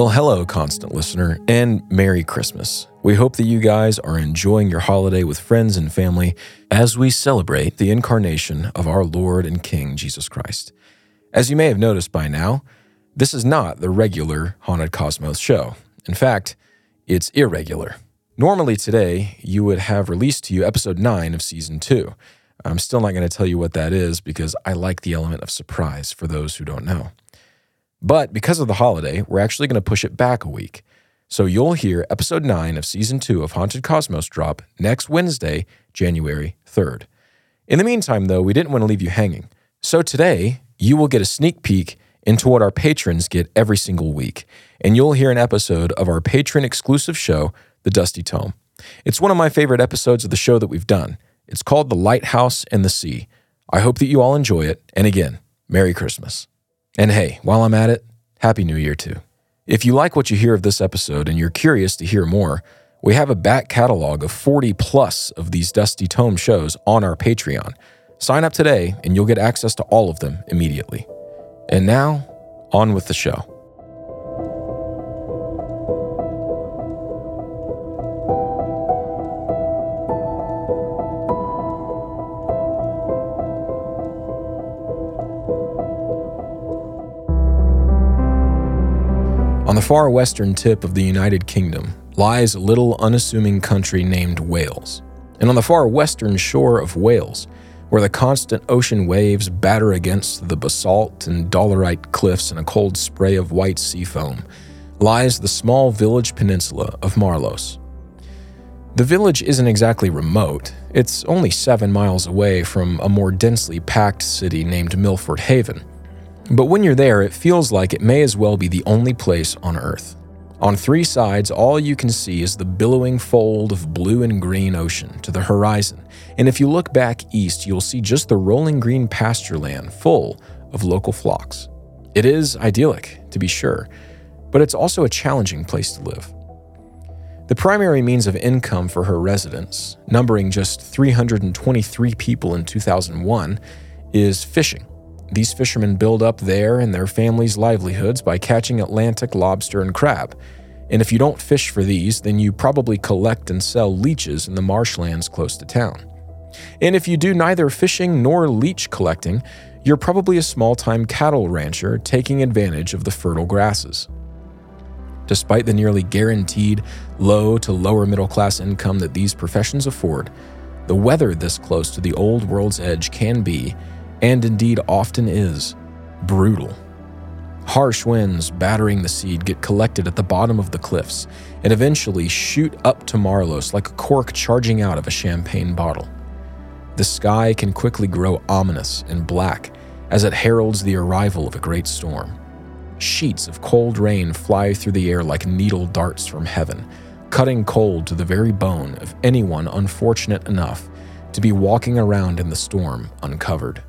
Well, hello, constant listener, and Merry Christmas. We hope that you guys are enjoying your holiday with friends and family as we celebrate the incarnation of our Lord and King, Jesus Christ. As you may have noticed by now, this is not the regular Haunted Cosmos show. In fact, it's irregular. Normally, today, you would have released to you episode 9 of season 2. I'm still not going to tell you what that is because I like the element of surprise for those who don't know. But because of the holiday, we're actually going to push it back a week. So you'll hear episode 9 of season 2 of Haunted Cosmos drop next Wednesday, January 3rd. In the meantime, though, we didn't want to leave you hanging. So today, you will get a sneak peek into what our patrons get every single week, and you'll hear an episode of our patron exclusive show, The Dusty Tome. It's one of my favorite episodes of the show that we've done. It's called The Lighthouse and the Sea. I hope that you all enjoy it, and again, Merry Christmas. And hey, while I'm at it, Happy New Year too. If you like what you hear of this episode and you're curious to hear more, we have a back catalog of 40 plus of these Dusty Tome shows on our Patreon. Sign up today and you'll get access to all of them immediately. And now, on with the show. On the far western tip of the United Kingdom lies a little unassuming country named Wales. And on the far western shore of Wales, where the constant ocean waves batter against the basalt and dolerite cliffs in a cold spray of white sea foam, lies the small village peninsula of Marloes. The village isn't exactly remote, it's only seven miles away from a more densely packed city named Milford Haven, but when you're there, it feels like it may as well be the only place on Earth. On three sides, all you can see is the billowing fold of blue and green ocean to the horizon, and if you look back east, you'll see just the rolling green pasture land full of local flocks. It is idyllic, to be sure, but it's also a challenging place to live. The primary means of income for her residents, numbering just 323 people in 2001, is fishing. These fishermen build up their and their families' livelihoods by catching Atlantic lobster and crab. And if you don't fish for these, then you probably collect and sell leeches in the marshlands close to town. And if you do neither fishing nor leech collecting, you're probably a small time cattle rancher taking advantage of the fertile grasses. Despite the nearly guaranteed low to lower middle class income that these professions afford, the weather this close to the old world's edge can be and indeed often is, brutal. Harsh winds battering the seed get collected at the bottom of the cliffs and eventually shoot up to Marloes like a cork charging out of a champagne bottle. The sky can quickly grow ominous and black as it heralds the arrival of a great storm. Sheets of cold rain fly through the air like needle darts from heaven, cutting cold to the very bone of anyone unfortunate enough to be walking around in the storm uncovered.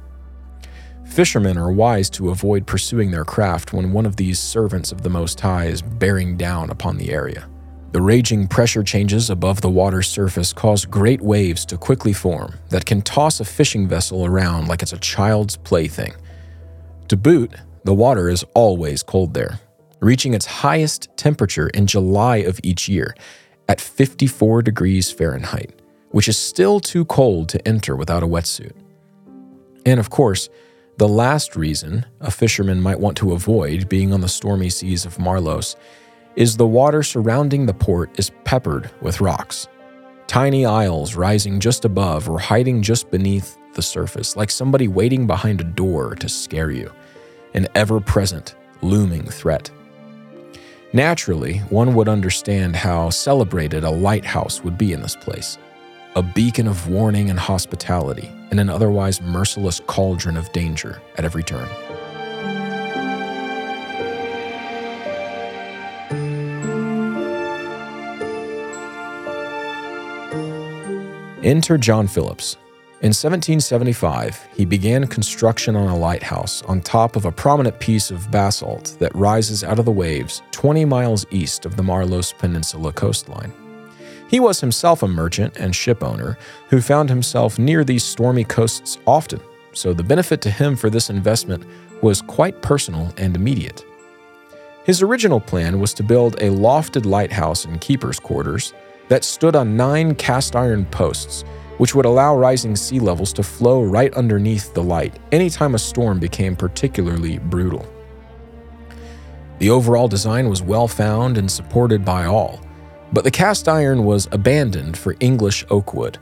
Fishermen are wise to avoid pursuing their craft when one of these servants of the Most High is bearing down upon the area. The raging pressure changes above the water's surface cause great waves to quickly form that can toss a fishing vessel around like it's a child's plaything. To boot, the water is always cold there, reaching its highest temperature in July of each year at 54 degrees Fahrenheit, which is still too cold to enter without a wetsuit. And of course, the last reason a fisherman might want to avoid being on the stormy seas of Marloes is the water surrounding the port is peppered with rocks. Tiny isles rising just above or hiding just beneath the surface, like somebody waiting behind a door to scare you, an ever present, looming threat. Naturally, one would understand how celebrated a lighthouse would be in this place a beacon of warning and hospitality in an otherwise merciless cauldron of danger at every turn. Enter John Phillips. In 1775, he began construction on a lighthouse on top of a prominent piece of basalt that rises out of the waves 20 miles east of the Marloes Peninsula coastline. He was himself a merchant and ship owner who found himself near these stormy coasts often, so the benefit to him for this investment was quite personal and immediate. His original plan was to build a lofted lighthouse and keeper's quarters that stood on nine cast iron posts, which would allow rising sea levels to flow right underneath the light anytime a storm became particularly brutal. The overall design was well found and supported by all, but the cast iron was abandoned for English oak wood.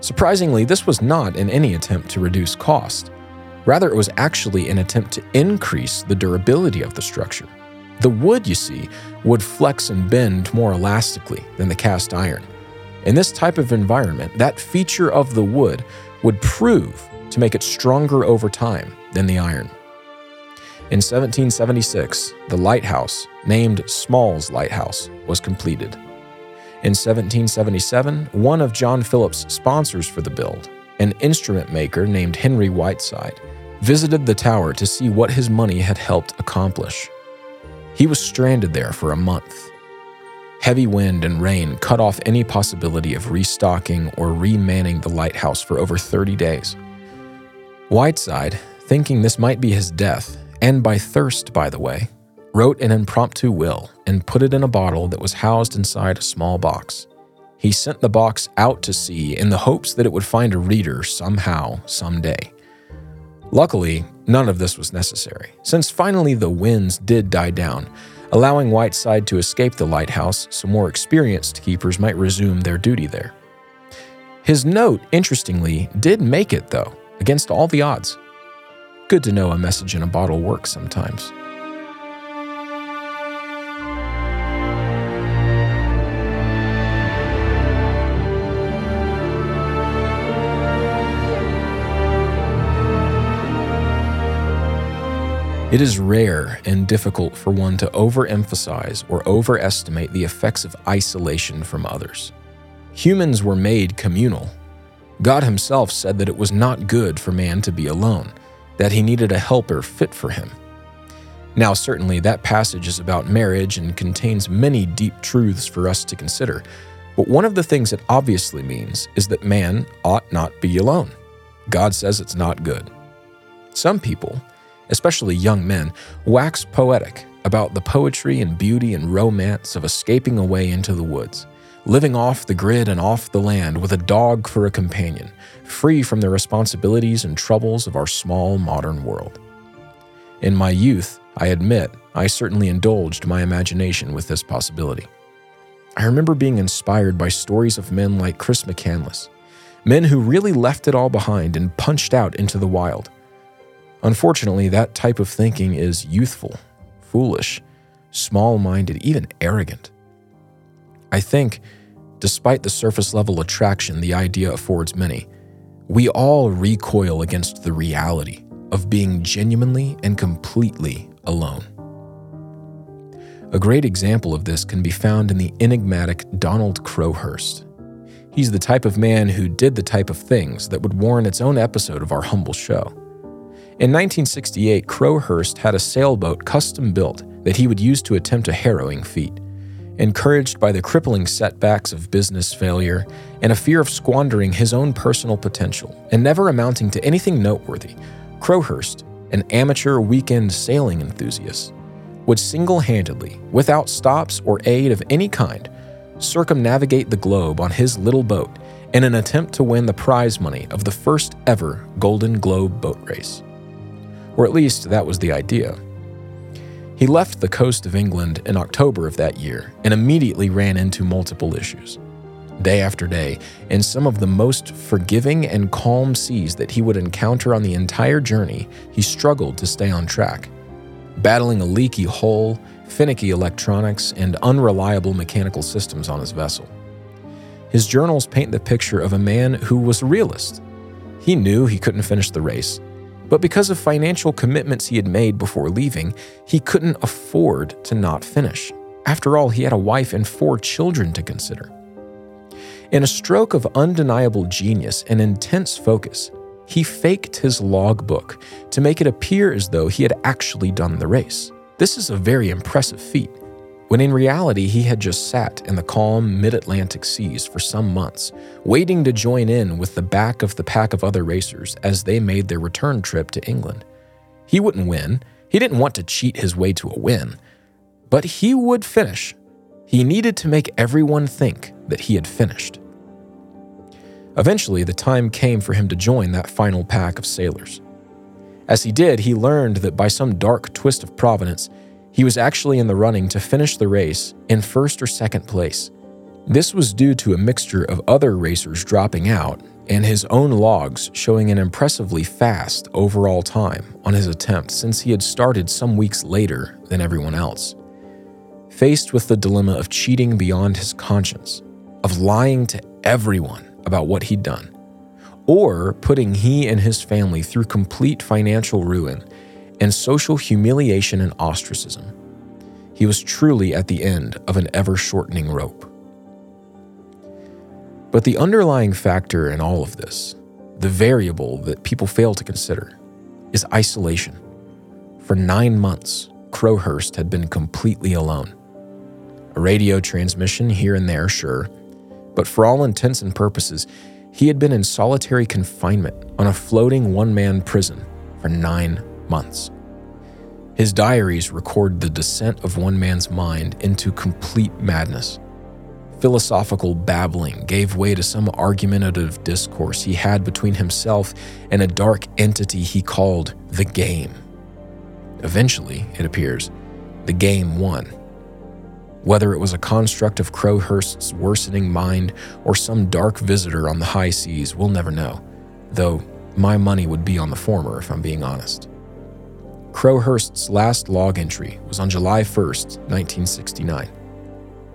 Surprisingly, this was not in any attempt to reduce cost. Rather, it was actually an attempt to increase the durability of the structure. The wood, you see, would flex and bend more elastically than the cast iron. In this type of environment, that feature of the wood would prove to make it stronger over time than the iron. In 1776, the lighthouse, named Small's Lighthouse, was completed. In 1777, one of John Phillips' sponsors for the build, an instrument maker named Henry Whiteside, visited the tower to see what his money had helped accomplish. He was stranded there for a month. Heavy wind and rain cut off any possibility of restocking or remanning the lighthouse for over 30 days. Whiteside, thinking this might be his death, and by thirst, by the way, wrote an impromptu will and put it in a bottle that was housed inside a small box. He sent the box out to sea in the hopes that it would find a reader somehow, someday. Luckily, none of this was necessary, since finally the winds did die down, allowing Whiteside to escape the lighthouse so more experienced keepers might resume their duty there. His note, interestingly, did make it, though, against all the odds. Good to know a message in a bottle works sometimes. It is rare and difficult for one to overemphasize or overestimate the effects of isolation from others. Humans were made communal. God Himself said that it was not good for man to be alone, that he needed a helper fit for him. Now, certainly, that passage is about marriage and contains many deep truths for us to consider, but one of the things it obviously means is that man ought not be alone. God says it's not good. Some people, especially young men, wax poetic about the poetry and beauty and romance of escaping away into the woods, living off the grid and off the land with a dog for a companion, free from the responsibilities and troubles of our small modern world. In my youth, I admit, I certainly indulged my imagination with this possibility. I remember being inspired by stories of men like Chris McCandless, men who really left it all behind and punched out into the wild Unfortunately, that type of thinking is youthful, foolish, small minded, even arrogant. I think, despite the surface level attraction the idea affords many, we all recoil against the reality of being genuinely and completely alone. A great example of this can be found in the enigmatic Donald Crowhurst. He's the type of man who did the type of things that would warrant its own episode of our humble show. In 1968, Crowhurst had a sailboat custom built that he would use to attempt a harrowing feat. Encouraged by the crippling setbacks of business failure and a fear of squandering his own personal potential, and never amounting to anything noteworthy, Crowhurst, an amateur weekend sailing enthusiast, would single handedly, without stops or aid of any kind, circumnavigate the globe on his little boat in an attempt to win the prize money of the first ever Golden Globe boat race or at least that was the idea. He left the coast of England in October of that year and immediately ran into multiple issues. Day after day, in some of the most forgiving and calm seas that he would encounter on the entire journey, he struggled to stay on track, battling a leaky hull, finicky electronics, and unreliable mechanical systems on his vessel. His journals paint the picture of a man who was a realist. He knew he couldn't finish the race, but because of financial commitments he had made before leaving, he couldn't afford to not finish. After all, he had a wife and four children to consider. In a stroke of undeniable genius and intense focus, he faked his logbook to make it appear as though he had actually done the race. This is a very impressive feat when in reality he had just sat in the calm mid Atlantic seas for some months, waiting to join in with the back of the pack of other racers as they made their return trip to England. He wouldn't win, he didn't want to cheat his way to a win, But he would finish. He needed to make everyone think that he had finished. Eventually, the time came for him to join that final pack of sailors. As he did, he learned that by some dark twist of providence, he was actually in the running to finish the race in first or second place. This was due to a mixture of other racers dropping out and his own logs showing an impressively fast overall time on his attempt since he had started some weeks later than everyone else. Faced with the dilemma of cheating beyond his conscience, of lying to everyone about what he'd done, or putting he and his family through complete financial ruin and social humiliation and ostracism, he was truly at the end of an ever shortening rope. But the underlying factor in all of this, the variable that people fail to consider, is isolation. For nine months, Crowhurst had been completely alone. A radio transmission here and there, sure, but for all intents and purposes, he had been in solitary confinement on a floating one man prison for nine months. His diaries record the descent of one man's mind into complete madness philosophical babbling gave way to some argumentative discourse he had between himself and a dark entity he called the game. Eventually, it appears, the game won. Whether it was a construct of Crowhurst's worsening mind or some dark visitor on the high seas, we'll never know, though my money would be on the former if I'm being honest. Crowhurst's last log entry was on July 1st, 1969.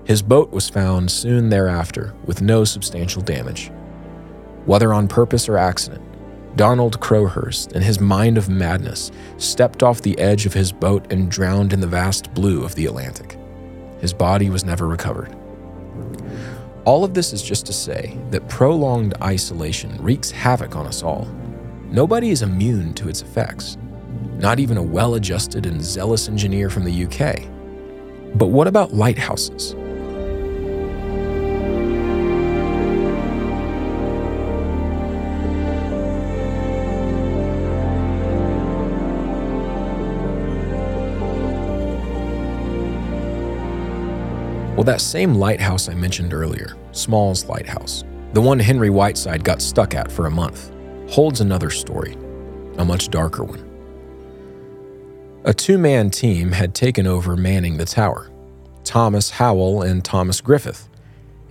His boat was found soon thereafter with no substantial damage. Whether on purpose or accident, Donald Crowhurst, in his mind of madness, stepped off the edge of his boat and drowned in the vast blue of the Atlantic. His body was never recovered. All of this is just to say that prolonged isolation wreaks havoc on us all. Nobody is immune to its effects, not even a well adjusted and zealous engineer from the UK. But what about lighthouses? Well, that same lighthouse I mentioned earlier, Small's Lighthouse, the one Henry Whiteside got stuck at for a month, holds another story, a much darker one. A two man team had taken over manning the tower Thomas Howell and Thomas Griffith.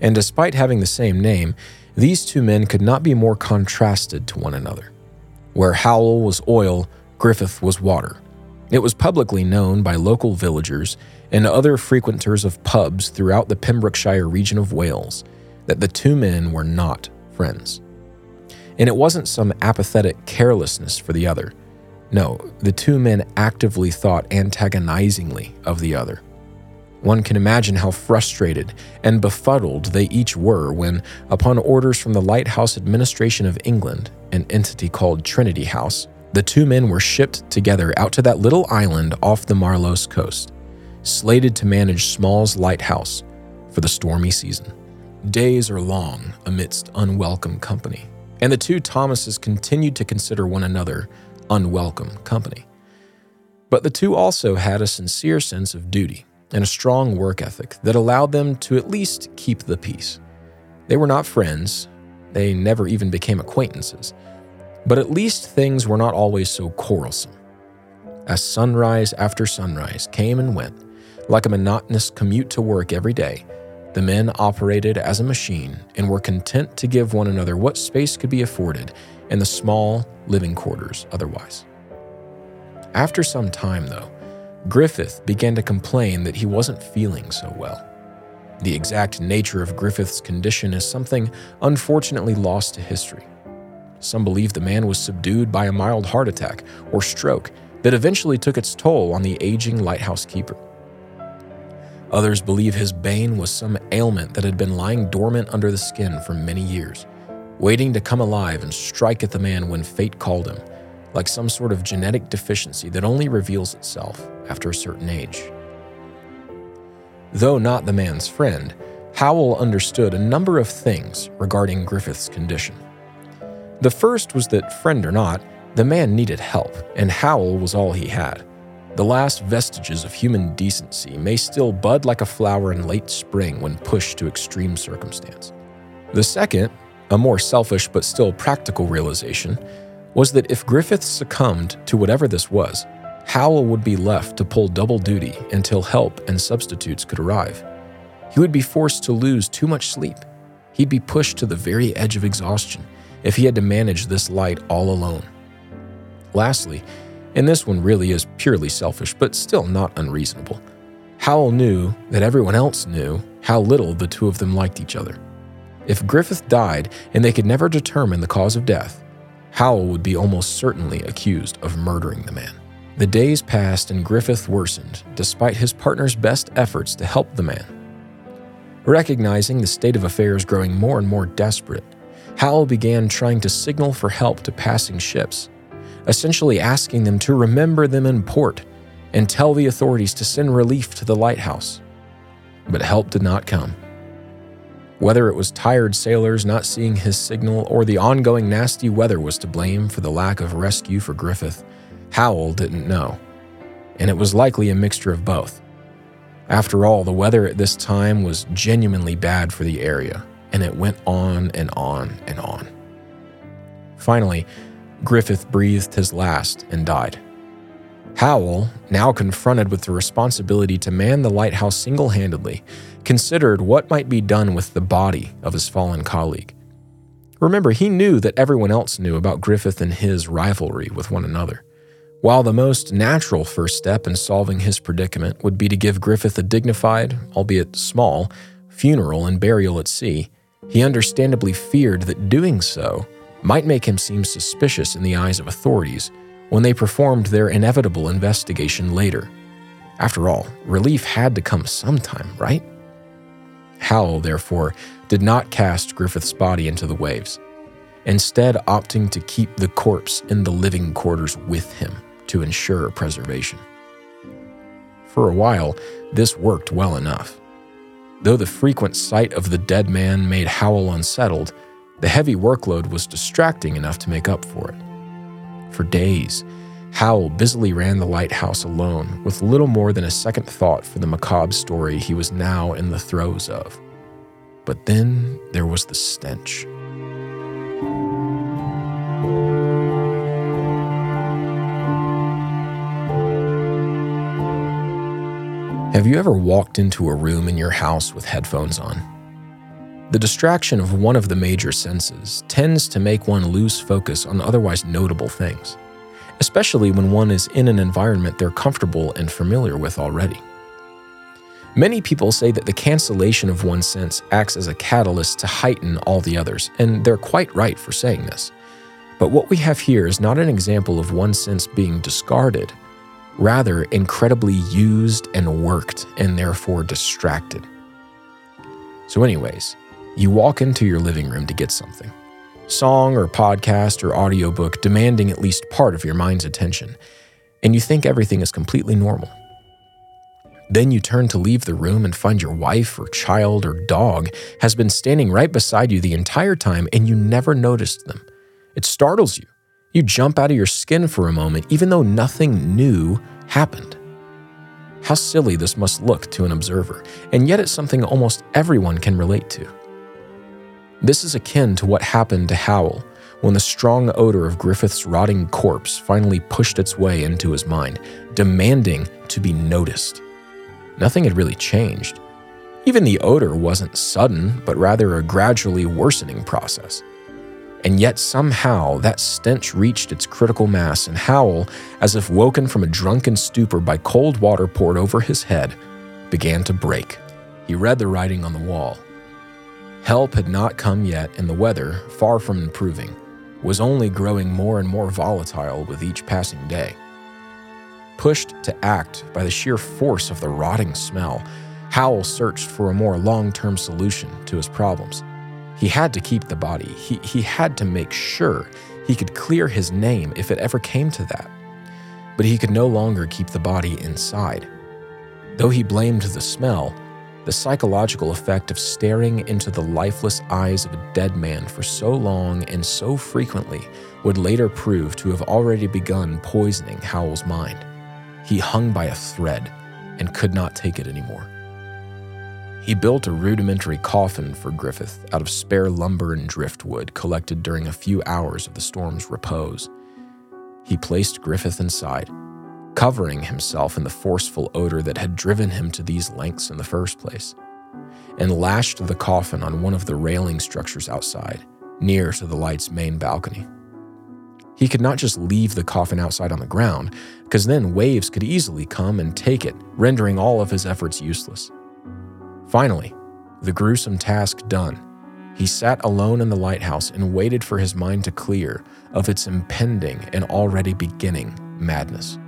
And despite having the same name, these two men could not be more contrasted to one another. Where Howell was oil, Griffith was water. It was publicly known by local villagers and other frequenters of pubs throughout the Pembrokeshire region of Wales that the two men were not friends. And it wasn't some apathetic carelessness for the other. No, the two men actively thought antagonizingly of the other. One can imagine how frustrated and befuddled they each were when, upon orders from the Lighthouse Administration of England, an entity called Trinity House, the two men were shipped together out to that little island off the Marloes coast, slated to manage Small's lighthouse for the stormy season. Days are long amidst unwelcome company, and the two Thomases continued to consider one another unwelcome company. But the two also had a sincere sense of duty and a strong work ethic that allowed them to at least keep the peace. They were not friends, they never even became acquaintances but at least things were not always so quarrelsome. As sunrise after sunrise came and went, like a monotonous commute to work every day, the men operated as a machine and were content to give one another what space could be afforded in the small living quarters otherwise. After some time, though, Griffith began to complain that he wasn't feeling so well. The exact nature of Griffith's condition is something unfortunately lost to history. Some believe the man was subdued by a mild heart attack or stroke that eventually took its toll on the aging lighthouse keeper. Others believe his bane was some ailment that had been lying dormant under the skin for many years, waiting to come alive and strike at the man when fate called him, like some sort of genetic deficiency that only reveals itself after a certain age. Though not the man's friend, Howell understood a number of things regarding Griffith's condition. The first was that, friend or not, the man needed help, and Howell was all he had. the last vestiges of human decency may still bud like a flower in late spring when pushed to extreme circumstance. The second, a more selfish but still practical realization, was that if Griffith succumbed to whatever this was, Howell would be left to pull double duty until help and substitutes could arrive. He would be forced to lose too much sleep. He'd be pushed to the very edge of exhaustion if he had to manage this light all alone. Lastly, and this one really is purely selfish, but still not unreasonable, Howell knew that everyone else knew how little the two of them liked each other. If Griffith died and they could never determine the cause of death, Howell would be almost certainly accused of murdering the man. The days passed and Griffith worsened, despite his partner's best efforts to help the man. Recognizing the state of affairs growing more and more desperate, Howell began trying to signal for help to passing ships, essentially asking them to remember them in port and tell the authorities to send relief to the lighthouse. But help did not come. Whether it was tired sailors not seeing his signal or the ongoing nasty weather was to blame for the lack of rescue for Griffith, Howell didn't know, and it was likely a mixture of both. After all, the weather at this time was genuinely bad for the area, and it went on and on and on. Finally, Griffith breathed his last and died. Howell, now confronted with the responsibility to man the lighthouse single handedly, considered what might be done with the body of his fallen colleague. Remember, he knew that everyone else knew about Griffith and his rivalry with one another. While the most natural first step in solving his predicament would be to give Griffith a dignified, albeit small, funeral and burial at sea, he understandably feared that doing so might make him seem suspicious in the eyes of authorities when they performed their inevitable investigation later. After all, relief had to come sometime, right? Howell, therefore, did not cast Griffith's body into the waves, instead, opting to keep the corpse in the living quarters with him to ensure preservation. For a while, this worked well enough. Though the frequent sight of the dead man made Howell unsettled, the heavy workload was distracting enough to make up for it. For days, Howell busily ran the lighthouse alone, with little more than a second thought for the macabre story he was now in the throes of. But then there was the stench. Have you ever walked into a room in your house with headphones on? The distraction of one of the major senses tends to make one lose focus on otherwise notable things, especially when one is in an environment they're comfortable and familiar with already. Many people say that the cancellation of one sense acts as a catalyst to heighten all the others, and they're quite right for saying this. But what we have here is not an example of one sense being discarded, rather, incredibly used and worked, and therefore distracted. So, anyways, you walk into your living room to get something song or podcast or audiobook demanding at least part of your mind's attention, and you think everything is completely normal. Then you turn to leave the room and find your wife or child or dog has been standing right beside you the entire time and you never noticed them. It startles you. You jump out of your skin for a moment, even though nothing new happened. How silly this must look to an observer, and yet it's something almost everyone can relate to. This is akin to what happened to Howell when the strong odor of Griffith's rotting corpse finally pushed its way into his mind, demanding to be noticed. Nothing had really changed. Even the odor wasn't sudden, but rather a gradually worsening process. And yet somehow that stench reached its critical mass, and Howell, as if woken from a drunken stupor by cold water poured over his head, began to break. He read the writing on the wall. Help had not come yet, and the weather, far from improving, was only growing more and more volatile with each passing day. Pushed to act by the sheer force of the rotting smell, Howell searched for a more long term solution to his problems. He had to keep the body. He, he had to make sure he could clear his name if it ever came to that. But he could no longer keep the body inside. Though he blamed the smell, the psychological effect of staring into the lifeless eyes of a dead man for so long and so frequently would later prove to have already begun poisoning Howell's mind. he hung by a thread and could not take it anymore. He built a rudimentary coffin for Griffith out of spare lumber and driftwood collected during a few hours of the storm's repose. He placed Griffith inside, covering himself in the forceful odor that had driven him to these lengths in the first place, and lashed the coffin on one of the railing structures outside, near to the light's main balcony. He could not just leave the coffin outside on the ground, because then waves could easily come and take it, rendering all of his efforts useless. Finally, the gruesome task done, he sat alone in the lighthouse and waited for his mind to clear of its impending and already beginning madness.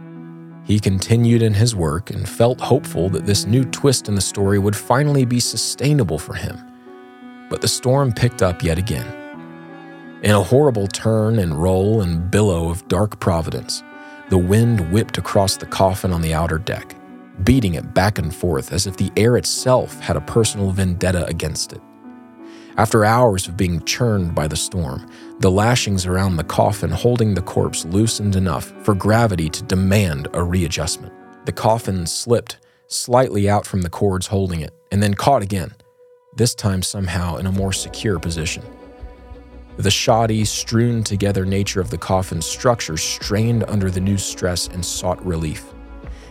He continued in his work and felt hopeful that this new twist in the story would finally be sustainable for him. But the storm picked up yet again. In a horrible turn and roll and billow of dark providence, the wind whipped across the coffin on the outer deck beating it back and forth as if the air itself had a personal vendetta against it. After hours of being churned by the storm, the lashings around the coffin holding the corpse loosened enough for gravity to demand a readjustment. The coffin slipped slightly out from the cords holding it and then caught again, this time somehow in a more secure position. The shoddy, strewn together nature of the coffin's structure strained under the new stress and sought relief.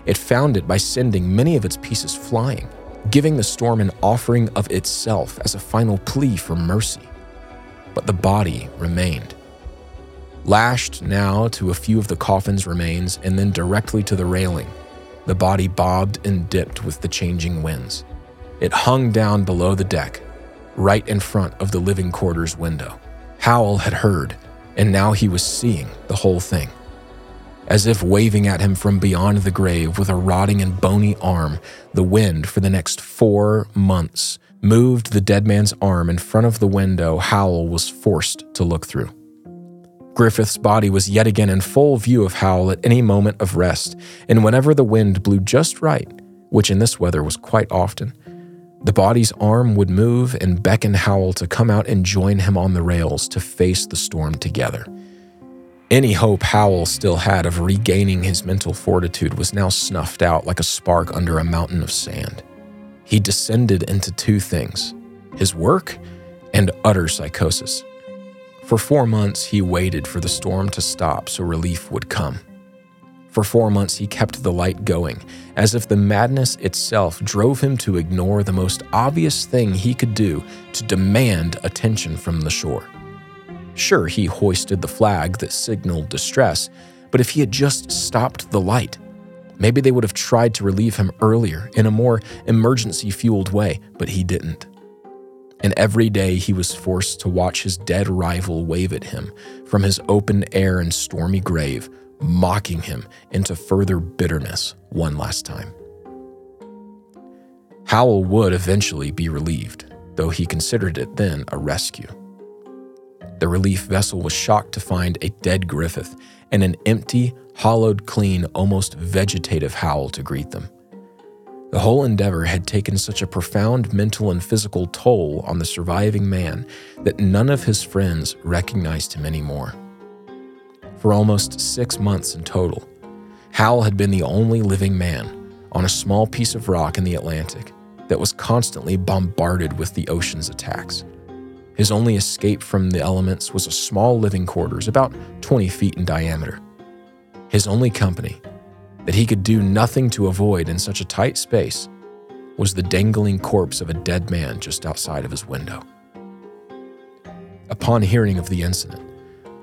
It found it by sending many of its pieces flying, giving the storm an offering of itself as a final plea for mercy. But the body remained. Lashed now to a few of the coffin's remains and then directly to the railing, the body bobbed and dipped with the changing winds. It hung down below the deck, right in front of the living quarters window. Howell had heard, and now he was seeing the whole thing as if waving at him from beyond the grave with a rotting and bony arm. The wind, for the next four months, moved the dead man's arm in front of the window Howell was forced to look through. Griffith's body was yet again in full view of Howell at any moment of rest, and whenever the wind blew just right, which in this weather was quite often, the body's arm would move and beckon Howell to come out and join him on the rails to face the storm together. Any hope Howell still had of regaining his mental fortitude was now snuffed out like a spark under a mountain of sand. He descended into two things his work and utter psychosis. For four months, he waited for the storm to stop so relief would come. For four months, he kept the light going, as if the madness itself drove him to ignore the most obvious thing he could do to demand attention from the shore. Sure, he hoisted the flag that signaled distress, but if he had just stopped the light, maybe they would have tried to relieve him earlier in a more emergency fueled way, but he didn't. And every day he was forced to watch his dead rival wave at him from his open air and stormy grave, mocking him into further bitterness one last time. Howell would eventually be relieved, though he considered it then a rescue. The relief vessel was shocked to find a dead Griffith and an empty, hollowed clean, almost vegetative Howell to greet them. The whole endeavor had taken such a profound mental and physical toll on the surviving man that none of his friends recognized him anymore. For almost six months in total, Howell had been the only living man on a small piece of rock in the Atlantic that was constantly bombarded with the ocean's attacks. His only escape from the elements was a small living quarters, about 20 feet in diameter. His only company, that he could do nothing to avoid in such a tight space, was the dangling corpse of a dead man just outside of his window. Upon hearing of the incident,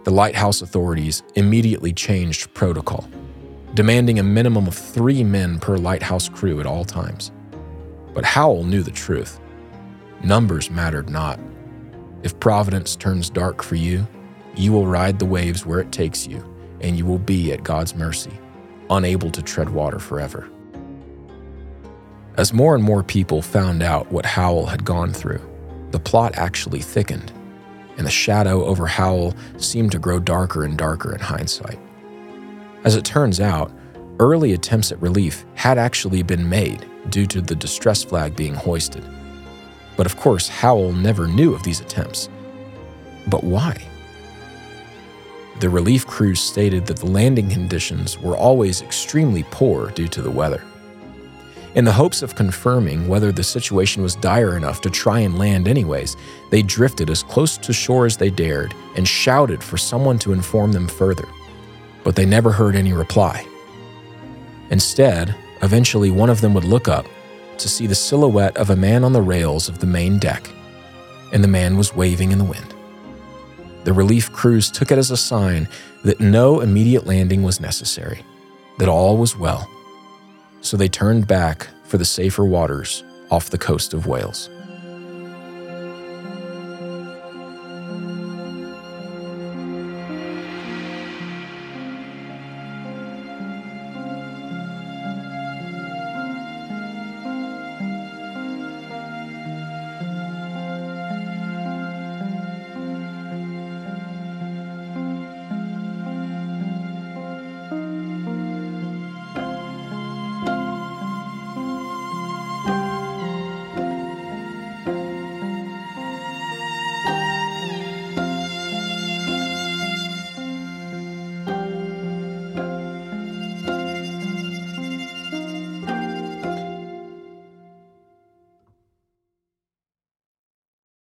the lighthouse authorities immediately changed protocol, demanding a minimum of three men per lighthouse crew at all times. But Howell knew the truth. Numbers mattered not. If Providence turns dark for you, you will ride the waves where it takes you, and you will be at God's mercy, unable to tread water forever. As more and more people found out what Howell had gone through, the plot actually thickened, and the shadow over Howell seemed to grow darker and darker in hindsight. As it turns out, early attempts at relief had actually been made due to the distress flag being hoisted. But of course, Howell never knew of these attempts. But why? the relief crews stated that the landing conditions were always extremely poor due to the weather. In the hopes of confirming whether the situation was dire enough to try and land anyways, they drifted as close to shore as they dared and shouted for someone to inform them further. But they never heard any reply. Instead, eventually one of them would look up to see the silhouette of a man on the rails of the main deck, and the man was waving in the wind. The relief crews took it as a sign that no immediate landing was necessary, that all was well so they turned back for the safer waters off the coast of Wales.